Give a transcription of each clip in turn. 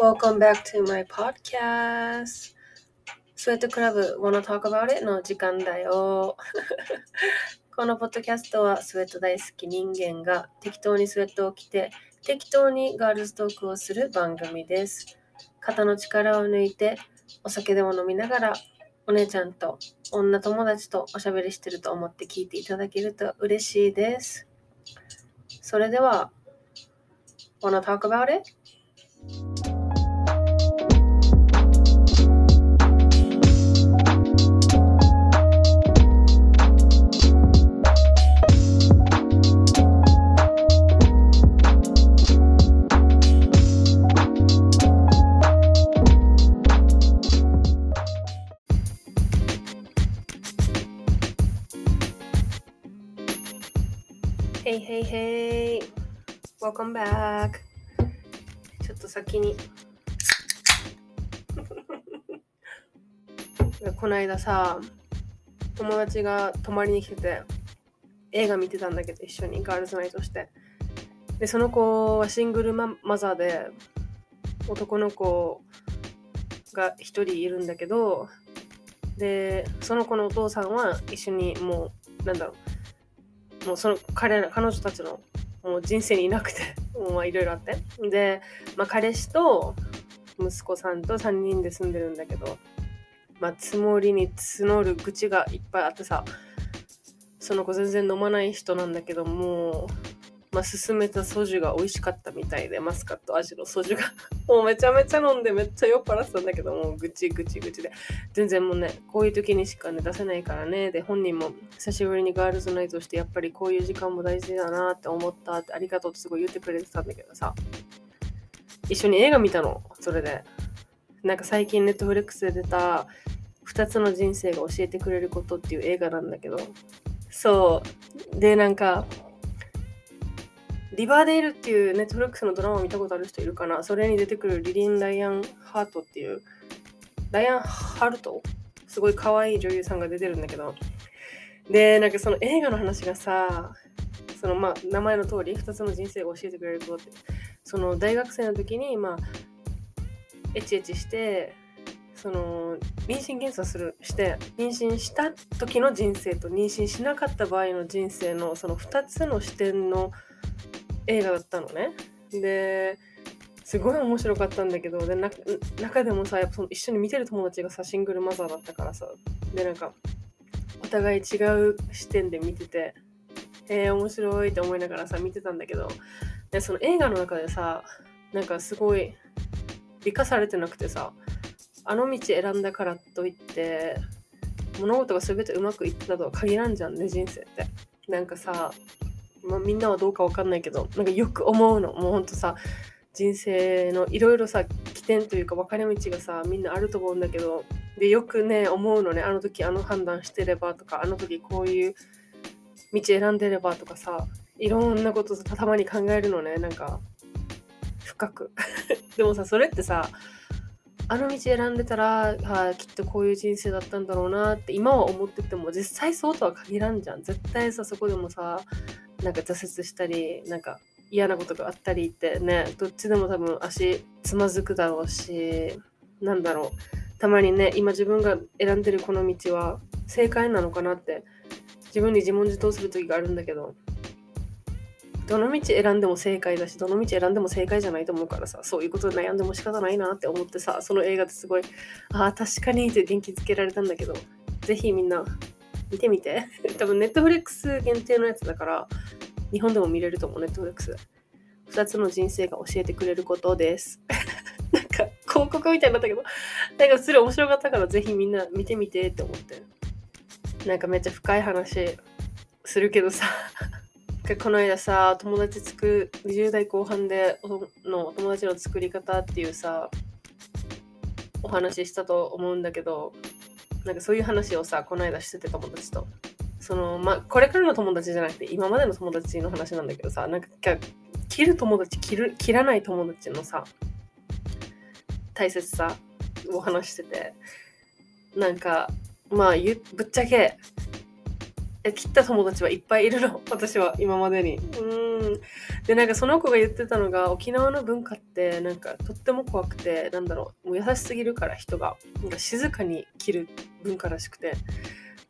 Welcome back to my podcast. スウェットクラブ Wanna Talk About It? の時間だよ。このポッドキャストはスウェット大好き人間が適当にスウェットを着て適当にガールズトークをする番組です。肩の力を抜いてお酒でも飲みながらお姉ちゃんと女友達とおしゃべりしてると思って聞いていただけると嬉しいです。それでは Wanna Talk About It? へいへいへい Welcome back. ちょっと先に。この間さ友達が泊まりに来てて映画見てたんだけど一緒にガールズナイトして。でその子はシングルママザーで男の子が一人いるんだけどでその子のお父さんは一緒にもうなんだろうもうその彼彼女たちのもう人生にいなくて もういろいろあって。で、まあ、彼氏と息子さんと3人で住んでるんだけどまあ積もりに募る愚痴がいっぱいあってさその子全然飲まない人なんだけどもう、まあ、勧めたソジュが美味しかったみたいでマスカット味のソジュが。もうめちゃめちゃ飲んでめっちゃ酔っ払ってたんだけどもうぐちぐちぐちで。全然もうねこういう時にしかね出せないからね。で本人も久しぶりにガールズナイトしてやっぱりこういう時間も大事だなって思ったってありがとうってすごい言ってくれてたんだけどさ。一緒に映画見たの？それで。なんか最近ネットフレックスで出た2つの人生が教えてくれることっていう映画なんだけど。そう。でなんかリバーデールっていうネットフリックスのドラマを見たことある人いるかな？それに出てくるリリン・ダイアン・ハートっていうダイアン・ハルト？すごい可愛い女優さんが出てるんだけど。でなんかその映画の話がさそのまあ名前の通り2つの人生が教えてくれることって。その大学生の時にまあエチエチしてその妊娠検査するして妊娠した時の人生と妊娠しなかった場合の人生のその2つの視点の映画だったのね。ですごい面白かったんだけどでな中でもさやっぱその一緒に見てる友達がさシングルマザーだったからさでなんかお互い違う視点で見ててえー、面白いって思いながらさ見てたんだけどでその映画の中でさなんかすごい美化されてなくてさあの道選んだからといって物事が全てうまくいったとは限らんじゃんね人生ってなんかさまあ、みんなはどうかわかんないけどなんかよく思うの。もうほんとさ人生のいろいろさ起点というか分かれ道がさみんなあると思うんだけどでよくね思うのね。あの時あの判断してればとかあの時こういう道選んでればとかさいろんなことさたまに考えるのね。なんか深く。でもさそれってさあの道選んでたら、はきっとこういう人生だったんだろうなって今は思ってても実際そうとは限らんじゃん。絶対さそこでもさなんか挫折したりなんか嫌なことがあったりってねどっちでも多分足つまずくだろうしなんだろう。たまにね今自分が選んでるこの道は正解なのかなって自分に自問自答する時があるんだけどどの道選んでも正解だしどの道選んでも正解じゃないと思うからさそういうことで悩んでも仕方ないなって思ってさその映画ってすごいああ確かにって元気づけられたんだけどぜひみんな見てみて。多分ネットフリックス限定のやつだから日本でも見れると思うネットフリックス。2つの人生が教えてくれることです。なんか広告みたいになったけどなんかそれ面白かったからぜひみんな見てみてって思って。なんかめっちゃ深い話するけどさ。この間さ友達作る20代後半での友達の作り方っていうさお話ししたと思うんだけどなんかそういう話をさこの間してて友達と。そのまあこれからの友達じゃなくて今までの友達の話なんだけどさなんか切る友達切る切らない友達のさ大切さを話してて。なんかまあぶっちゃけ切った友達はいっぱいいるの。私は今までに。うん。でなんかその子が言ってたのが沖縄の文化ってなんかとっても怖くてなんだろう。もう優しすぎるから人が。なんか静かに切る文化らしくて。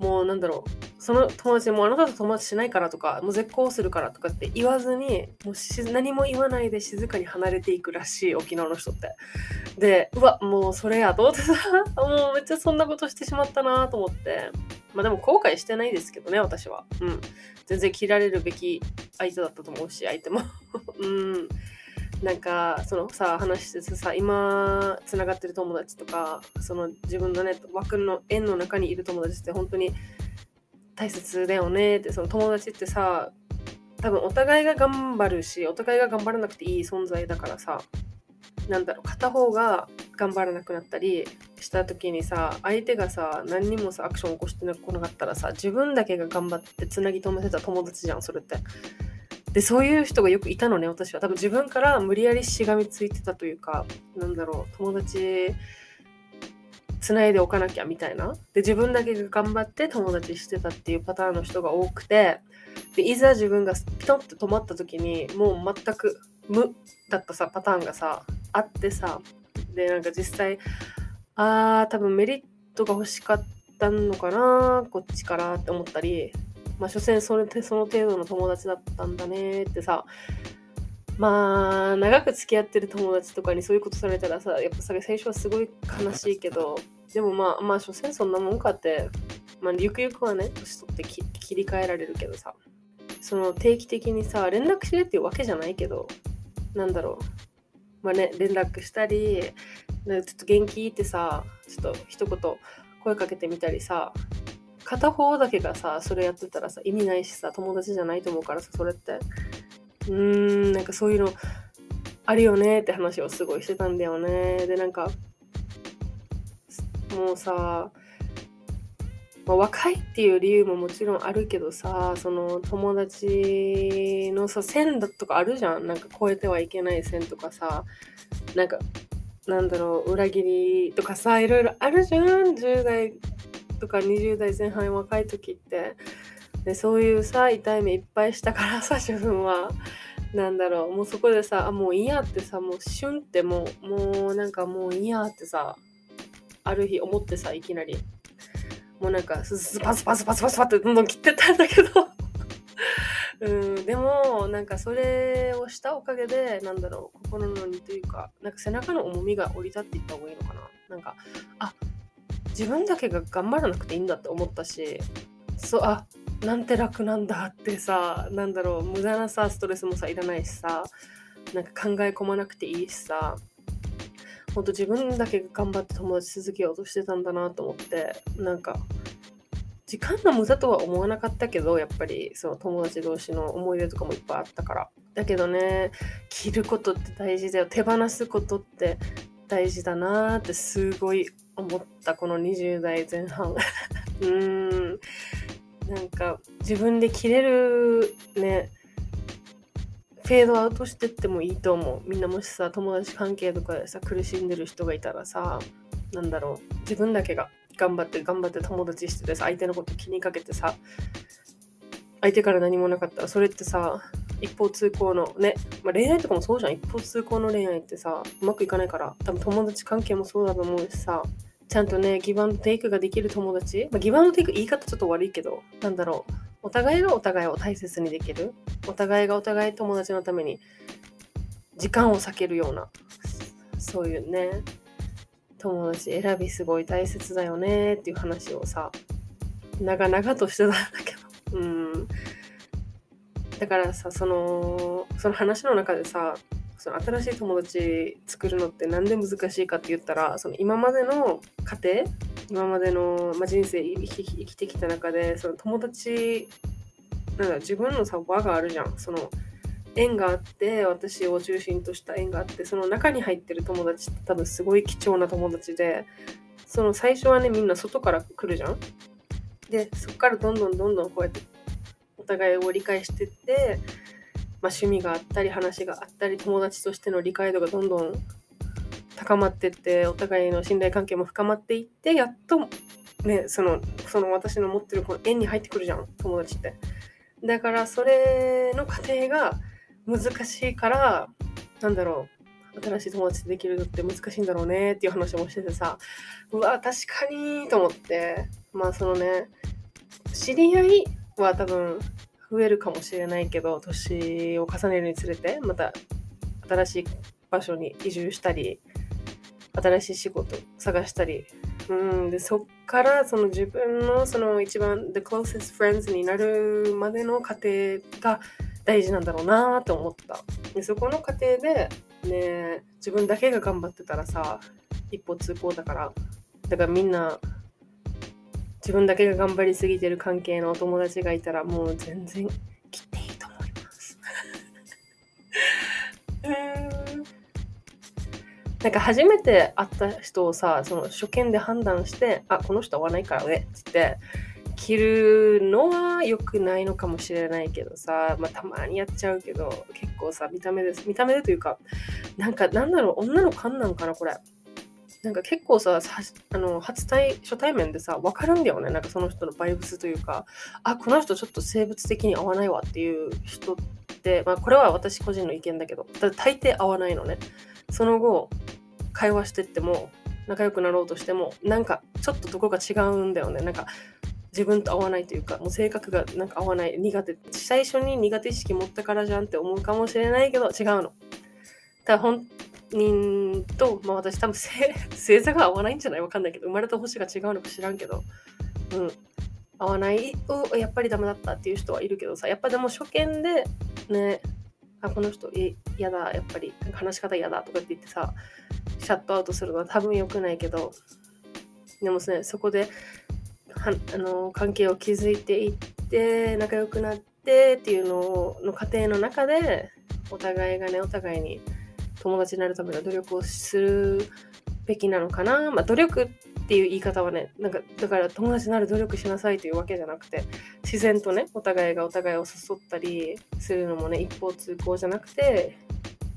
もうなんだろうその友達もうあなたと友達しないからとかもう絶交するからとかって言わずにもう何も言わないで静かに離れていくらしい沖縄の人って。でうわもうそれやと思って。さもうめっちゃそんなことしてしまったなと思って。まあでも後悔してないですけどね私は。うん。全然切られるべき相手だったと思うし相手も。うん。なんかそのさ話しててさ今つながってる友達とかその自分のね枠の円の中にいる友達って本当に大切だよねってその友達ってさ多分お互いが頑張るしお互いが頑張らなくていい存在だからさなんだろう片方が頑張らなくなったりした時にさ相手がさ何にもさアクション起こしてこなかったらさ自分だけが頑張ってつなぎ止めてた友達じゃんそれって。でそういう人がよくいたのね私は。多分自分から無理やりしがみついてたというかなんだろう友達つないでおかなきゃみたいな。で自分だけが頑張って友達してたっていうパターンの人が多くてでいざ自分がピトンって止まった時にもう全く無だったさパターンがさあってさでなんか実際あー多分メリットが欲しかったのかなこっちからって思ったりまあ、所詮それその程度の友達だったんだねってさ、まあ、長く付き合ってる友達とかにそういうことされたらさ、やっぱさ、最初はすごい悲しいけど、でもまあ、まあ、所詮そんなもんかって、まあ、ゆくゆくはね、年取って切り替えられるけどさ、その定期的にさ、連絡しれっていうわけじゃないけど、なんだろう。まあね、連絡したり、ちょっと元気いってさ、ちょっと一言声かけてみたりさ、片方だけがさそれやってたらさ意味ないしさ友達じゃないと思うからさそれって。うーんなんかそういうのあるよねって話をすごいしてたんだよね。でなんかもうさ、まあ、若いっていう理由ももちろんあるけどさその友達のさ線だとかあるじゃん。なんか超えてはいけない線とかさ。なんかなんだろう裏切りとかさいろいろあるじゃん。10代とか20代前半若い時ってでそういうさ痛い目いっぱいしたからさ 自分は。なんだろう。もうそこでさあもういいやってさもうシュンってもうもうなんかもういいやってさある日思ってさいきなり。もうなんかススパスパスパスパスパってどんどん切ってったんだけどうんでもなんかそれをしたおかげでなんだろう心の荷というかなんか背中の重みが降り立っていった方がいいのかななんかあ自分だけが頑張らなくていいんだって思ったしそうあなんて楽なんだってさなんだろう無駄なさストレスもさいらないしさなんか考え込まなくていいしさほんと自分だけが頑張って友達続けようとしてたんだなと思ってなんか時間の無駄とは思わなかったけどやっぱりその友達同士の思い出とかもいっぱいあったから。だけどね着ることって大事だよ。手放すことって大事だなってすごい思ったこの20代前半。うーん。なんか自分で切れるねフェードアウトしてってもいいと思う。みんなもしさ友達関係とかでさ苦しんでる人がいたらさなんだろう。自分だけが頑張って頑張って友達しててさ相手のこと気にかけてさ相手から何もなかったらそれってさ一方通行のね、まあ、恋愛とかもそうじゃん。一方通行の恋愛ってさうまくいかないから多分友達関係もそうだと思うしさちゃんとね、ギブアンドテイクができる友達、まあ、ギブアンドテイク言い方ちょっと悪いけど、なんだろう。お互いがお互いを大切にできる。お互いがお互い友達のために時間を避けるような、そういうね、友達選びすごい大切だよねっていう話をさ、長々としてたんだけど。うん。だからさ、その、その話の中でさ、その新しい友達作るのって何で難しいかって言ったらその今までの家庭今までの、ま、人生生き生きてきた中でその友達なんだ自分のさ輪があるじゃん。その縁があって私を中心とした縁があってその中に入ってる友達って多分すごい貴重な友達でその最初はねみんな外から来るじゃん。でそっからどんどんどんどんこうやってお互いを理解してってまあ、趣味があったり話があったり友達としての理解度がどんどん高まってってお互いの信頼関係も深まっていってやっとねそのその私の持ってるこの縁に入ってくるじゃん友達って。だからそれの過程が難しいからなんだろう新しい友達できるのって難しいんだろうねっていう話もしててさうわ確かにと思って。まあそのね知り合いは多分増えるかもしれないけど年を重ねるにつれてまた新しい場所に移住したり新しい仕事探したり。うんでそっからその自分のその一番 the closest friends になるまでの過程が大事なんだろうなと思った。でそこの過程でね自分だけが頑張ってたらさ一歩通行だからだからみんな自分だけが頑張りすぎてる関係のお友達がいたらもう全然切っていいと思います。なんか初めて会った人をさその初見で判断してあこの人合わないからねっつって着るのは良くないのかもしれないけどさ、まあ、たまにやっちゃうけど結構さ見た目です見た目でというかなんかなんだろう女の勘なんかなこれ。なんか結構さあの初対初対面でさ分かるんだよね。なんかその人のバイブスというかあこの人ちょっと生物的に合わないわっていう人って、まあ、これは私個人の意見だけどだ大抵合わないのね。その後会話してっても仲良くなろうとしてもなんかちょっとどこか違うんだよね。なんか自分と合わないというかもう性格がなんか合わない苦手最初に苦手意識持ったからじゃんって思うかもしれないけど違うの。ただ本人と、まあ、私多分星座が合わないんじゃない？わかんないけど生まれた星が違うのか知らんけど。うん。合わない？おやっぱりダメだったっていう人はいるけどさやっぱでも初見でねあこの人嫌だやっぱり話し方嫌だとかって言ってさシャットアウトするのは多分良くないけどでもねそこではあの関係を築いていって仲良くなってっていうのの過程の中でお互いがねお互いに友達になるための努力をするべきなのかな。まあ、努力っていう言い方はね、なんか、だから友達になる努力しなさいというわけじゃなくて、自然とね、お互いがお互いを誘ったりするのもね、一方通行じゃなくて、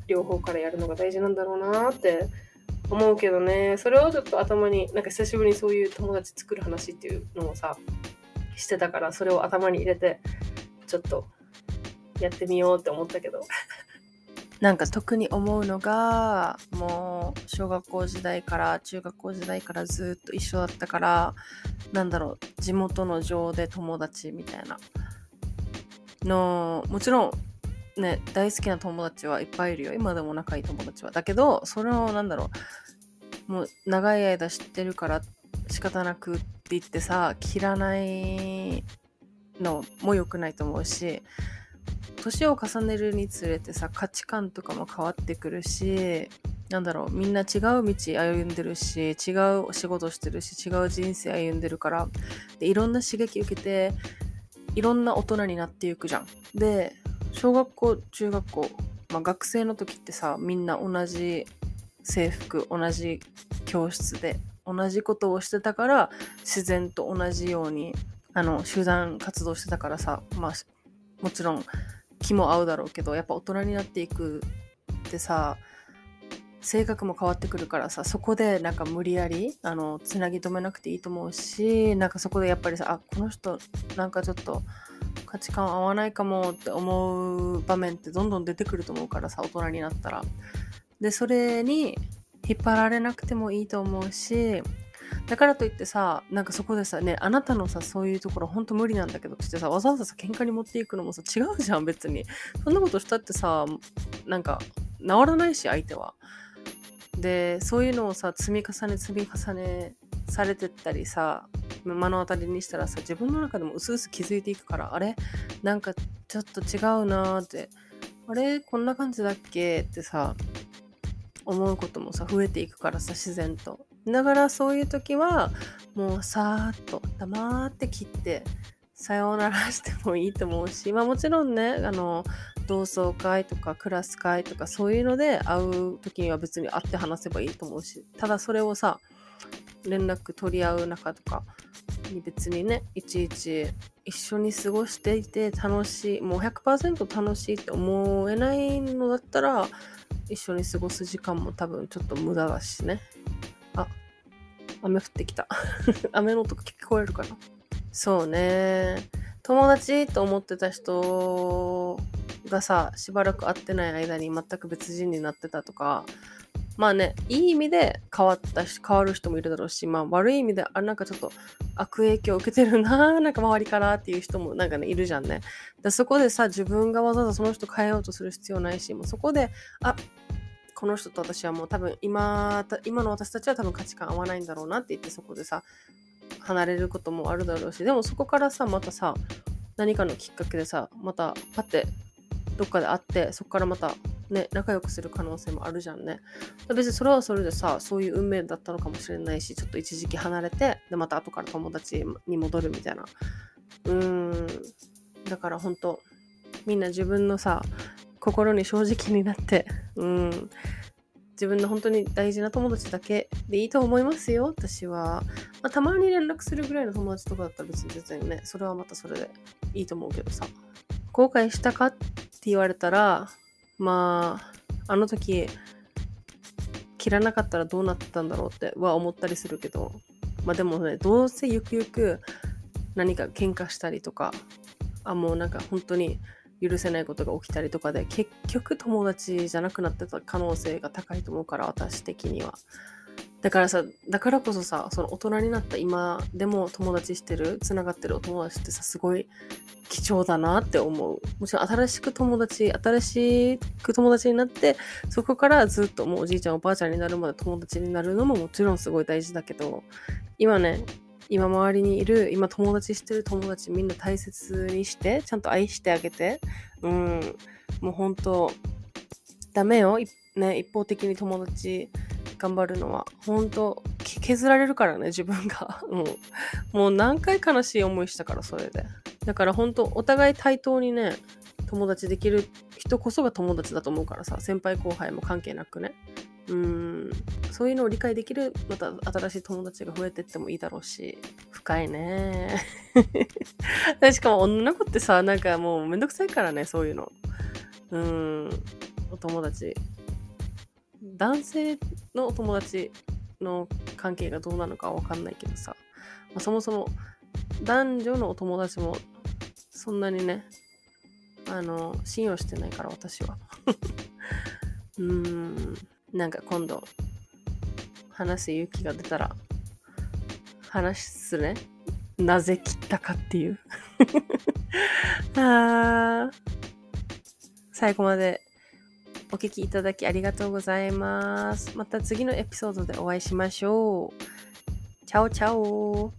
両方からやるのが大事なんだろうなって思うけどね、それをちょっと頭に、なんか久しぶりにそういう友達作る話っていうのをさ、してたから、それを頭に入れて、ちょっとやってみようって思ったけど。なんか特に思うのがもう小学校時代から中学校時代からずっと一緒だったからなんだろう地元の情で友達みたいな。のもちろんね大好きな友達はいっぱいいるよ。今でも仲いい友達は。だけどそれをなんだろうもう長い間知ってるから仕方なくって言ってさ切らないのも良くないと思うし年を重ねるにつれてさ価値観とかも変わってくるしなんだろうみんな違う道歩んでるし違うお仕事してるし違う人生歩んでるからでいろんな刺激受けていろんな大人になっていくじゃん。で小学校中学校、まあ、学生の時ってさみんな同じ制服同じ教室で同じことをしてたから自然と同じようにあの集団活動してたからさまあもちろん気も合うだろうけどやっぱ大人になっていくってさ性格も変わってくるからさそこでなんか無理やりあのつなぎ止めなくていいと思うしなんかそこでやっぱりさあこの人なんかちょっと価値観合わないかもって思う場面ってどんどん出てくると思うからさ大人になったら。でそれに引っ張られなくてもいいと思うしだからといってさなんかそこでさねあなたのさそういうところほんと無理なんだけどってさわざわざさ喧嘩に持っていくのもさ違うじゃん別に。そんなことしたってさなんか治らないし相手は。でそういうのをさ積み重ね積み重ねされてったりさ目の当たりにしたらさ自分の中でも薄々気づいていくからあれ？なんかちょっと違うなって。あれ？こんな感じだっけ？ってさ思うこともさ増えていくからさ自然と。だからそういう時はもうさーっと黙って切ってさようならしてもいいと思うし、まあもちろんね、あの、同窓会とかクラス会とかそういうので会う時には別に会って話せばいいと思うし、ただそれをさ、連絡取り合う中とかに別にね、いちいち一緒に過ごしていて楽しい、もう100%楽しいって思えないのだったら、一緒に過ごす時間も多分ちょっと無駄だしね。雨降ってきた。雨の音聞こえるかなそうね。友達と思ってた人がさ、しばらく会ってない間に全く別人になってたとか、まあね、いい意味で変わったし、変わる人もいるだろうし、まあ悪い意味で、あ、なんかちょっと悪影響を受けてるな、なんか周りからっていう人もなんかね、いるじゃんね。でそこでさ、自分がわざわざその人変えようとする必要ないし、もうそこで、あ、この人と私はもう多分今、今の私たちは多分価値観合わないんだろうなって言ってそこでさ、離れることもあるだろうし、でもそこからさ、またさ、何かのきっかけでさ、またパッてどっかで会って、そこからまたね、仲良くする可能性もあるじゃんね。別にそれはそれでさ、そういう運命だったのかもしれないし、ちょっと一時期離れて、で、また後から友達に戻るみたいな。うーん。だから本当みんな自分のさ、心に正直になって、うん。自分の本当に大事な友達だけでいいと思いますよ、私は。まあ、たまに連絡するぐらいの友達とかだったら別に全然ね、それはまたそれでいいと思うけどさ。後悔したかって言われたら、まあ、あの時、切らなかったらどうなってたんだろうっては思ったりするけど、まあでもね、どうせゆくゆく何か喧嘩したりとか、あ、もうなんか本当に許せないことが起きたりとかで、結局友達じゃなくなってた可能性が高いと思うから、私的には。だからさ、だからこそさ、その大人になった今でも友達してる、つながってるお友達ってさ、すごい貴重だなって思う。もちろん新しく友達、新しく友達になって、そこからずっともうおじいちゃんおばあちゃんになるまで友達になるのももちろんすごい大事だけど、今ね、今周りにいる、今友達してる友達みんな大切にして、ちゃんと愛してあげて、うん、もう本当ダメよ。ね、一方的に友達頑張るのは。本当削られるからね、自分が。もう、もう何回悲しい思いしたから、それで。だから本当お互い対等にね、友達できる人こそが友達だと思うからさ、先輩後輩も関係なくね。うん、そういうのを理解できる、また新しい友達が増えてってもいいだろうし、深いね。しかも女の子ってさ、なんかもうめんどくさいからね、そういうの。うん、お友達。男性のお友達の関係がどうなのかわかんないけどさ、まあ、そもそも男女のお友達もそんなにね、あの、信用してないから私は。うーん、なんか今度、話す勇気が出たら、話すね。なぜ切ったかっていう あ最後までお聞きいただきありがとうございます。また次のエピソードでお会いしましょう。チャオチャオ